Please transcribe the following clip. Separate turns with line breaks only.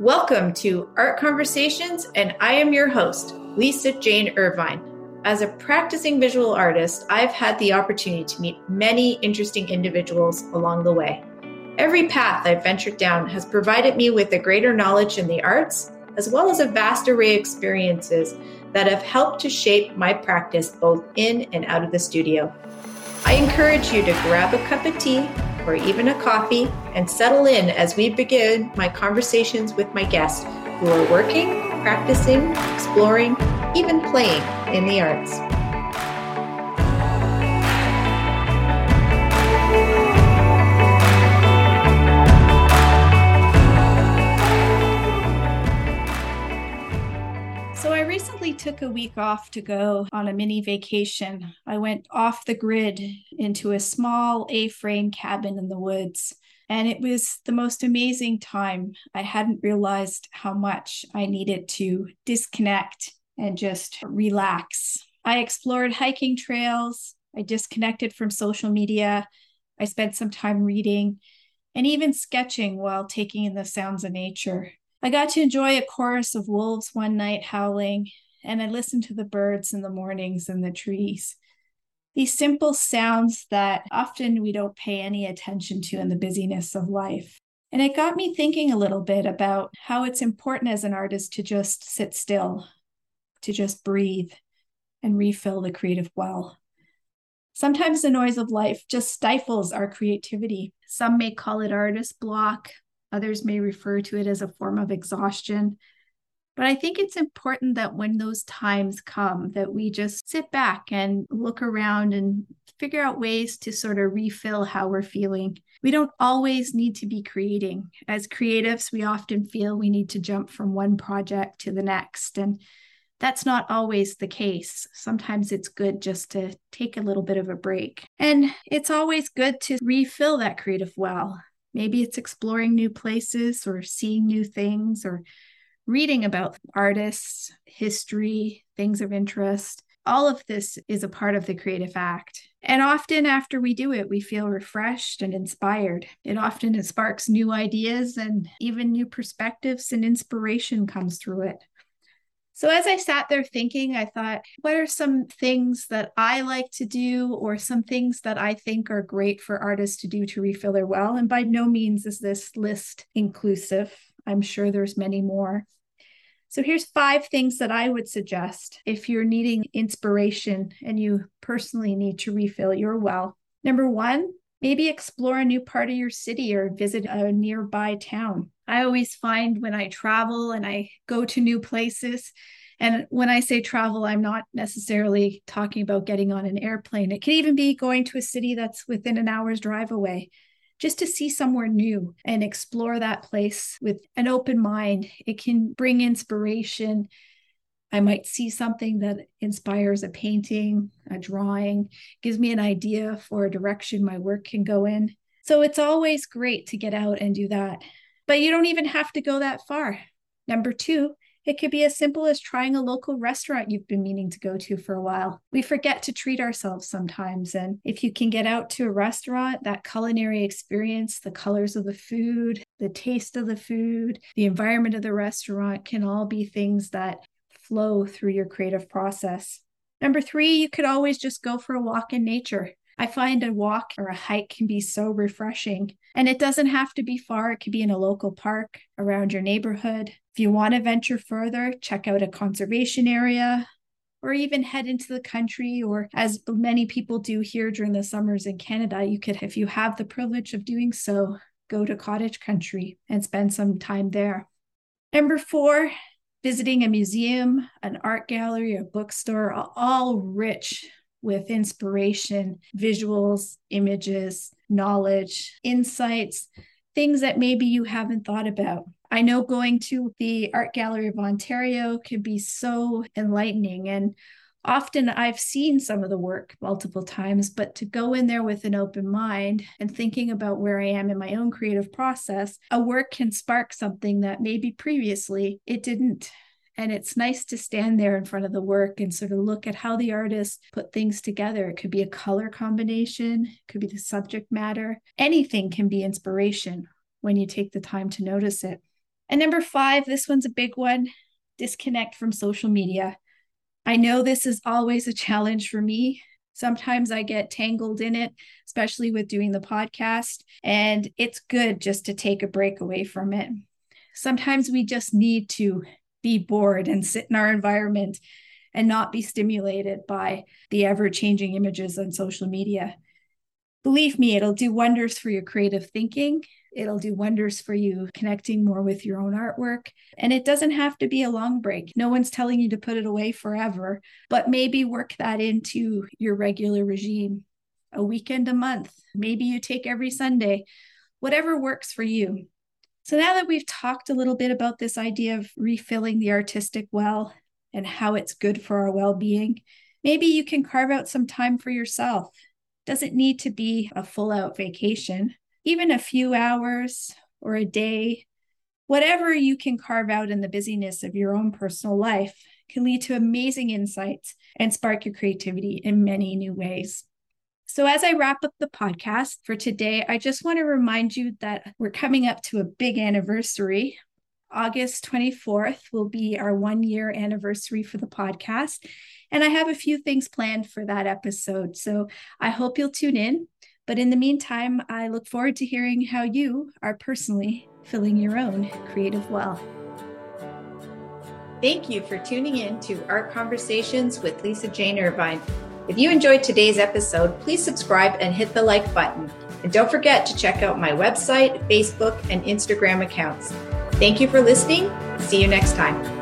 Welcome to Art Conversations, and I am your host, Lisa Jane Irvine. As a practicing visual artist, I've had the opportunity to meet many interesting individuals along the way. Every path I've ventured down has provided me with a greater knowledge in the arts, as well as a vast array of experiences that have helped to shape my practice both in and out of the studio. I encourage you to grab a cup of tea or even a coffee and settle in as we begin my conversations with my guests who are working, practicing, exploring, even playing in the arts. Took a week off to go on a mini vacation. I went off the grid into a small A frame cabin in the woods. And it was the most amazing time. I hadn't realized how much I needed to disconnect and just relax. I explored hiking trails. I disconnected from social media. I spent some time reading and even sketching while taking in the sounds of nature. I got to enjoy a chorus of wolves one night howling and I listen to the birds in the mornings and the trees. These simple sounds that often we don't pay any attention to in the busyness of life. And it got me thinking a little bit about how it's important as an artist to just sit still, to just breathe and refill the creative well. Sometimes the noise of life just stifles our creativity. Some may call it artist block, others may refer to it as a form of exhaustion. But I think it's important that when those times come that we just sit back and look around and figure out ways to sort of refill how we're feeling. We don't always need to be creating. As creatives, we often feel we need to jump from one project to the next and that's not always the case. Sometimes it's good just to take a little bit of a break. And it's always good to refill that creative well. Maybe it's exploring new places or seeing new things or reading about artists, history, things of interest. All of this is a part of the creative act. And often after we do it, we feel refreshed and inspired. It often sparks new ideas and even new perspectives and inspiration comes through it. So, as I sat there thinking, I thought, what are some things that I like to do, or some things that I think are great for artists to do to refill their well? And by no means is this list inclusive. I'm sure there's many more. So here's five things that I would suggest if you're needing inspiration and you personally need to refill your well. Number one, maybe explore a new part of your city or visit a nearby town. I always find when I travel and I go to new places, and when I say travel, I'm not necessarily talking about getting on an airplane. It can even be going to a city that's within an hour's drive away just to see somewhere new and explore that place with an open mind. It can bring inspiration. I might see something that inspires a painting, a drawing, gives me an idea for a direction my work can go in. So it's always great to get out and do that. But you don't even have to go that far. Number two, it could be as simple as trying a local restaurant you've been meaning to go to for a while. We forget to treat ourselves sometimes. And if you can get out to a restaurant, that culinary experience, the colors of the food, the taste of the food, the environment of the restaurant can all be things that flow through your creative process. Number three, you could always just go for a walk in nature. I find a walk or a hike can be so refreshing. And it doesn't have to be far, it could be in a local park around your neighborhood. If you want to venture further, check out a conservation area or even head into the country or as many people do here during the summers in Canada, you could if you have the privilege of doing so, go to cottage country and spend some time there. Number 4, visiting a museum, an art gallery, a bookstore, all rich with inspiration, visuals, images, knowledge, insights, things that maybe you haven't thought about. I know going to the Art Gallery of Ontario can be so enlightening. And often I've seen some of the work multiple times, but to go in there with an open mind and thinking about where I am in my own creative process, a work can spark something that maybe previously it didn't. And it's nice to stand there in front of the work and sort of look at how the artist put things together. It could be a color combination, it could be the subject matter. Anything can be inspiration when you take the time to notice it. And number five, this one's a big one disconnect from social media. I know this is always a challenge for me. Sometimes I get tangled in it, especially with doing the podcast, and it's good just to take a break away from it. Sometimes we just need to be bored and sit in our environment and not be stimulated by the ever changing images on social media. Believe me, it'll do wonders for your creative thinking. It'll do wonders for you connecting more with your own artwork. And it doesn't have to be a long break. No one's telling you to put it away forever, but maybe work that into your regular regime a weekend a month. Maybe you take every Sunday, whatever works for you. So now that we've talked a little bit about this idea of refilling the artistic well and how it's good for our well being, maybe you can carve out some time for yourself. Doesn't need to be a full out vacation, even a few hours or a day, whatever you can carve out in the busyness of your own personal life can lead to amazing insights and spark your creativity in many new ways. So, as I wrap up the podcast for today, I just want to remind you that we're coming up to a big anniversary. August 24th will be our one year anniversary for the podcast. And I have a few things planned for that episode. So, I hope you'll tune in. But in the meantime, I look forward to hearing how you are personally filling your own creative well. Thank you for tuning in to Art Conversations with Lisa Jane Irvine. If you enjoyed today's episode, please subscribe and hit the like button. And don't forget to check out my website, Facebook, and Instagram accounts. Thank you for listening. See you next time.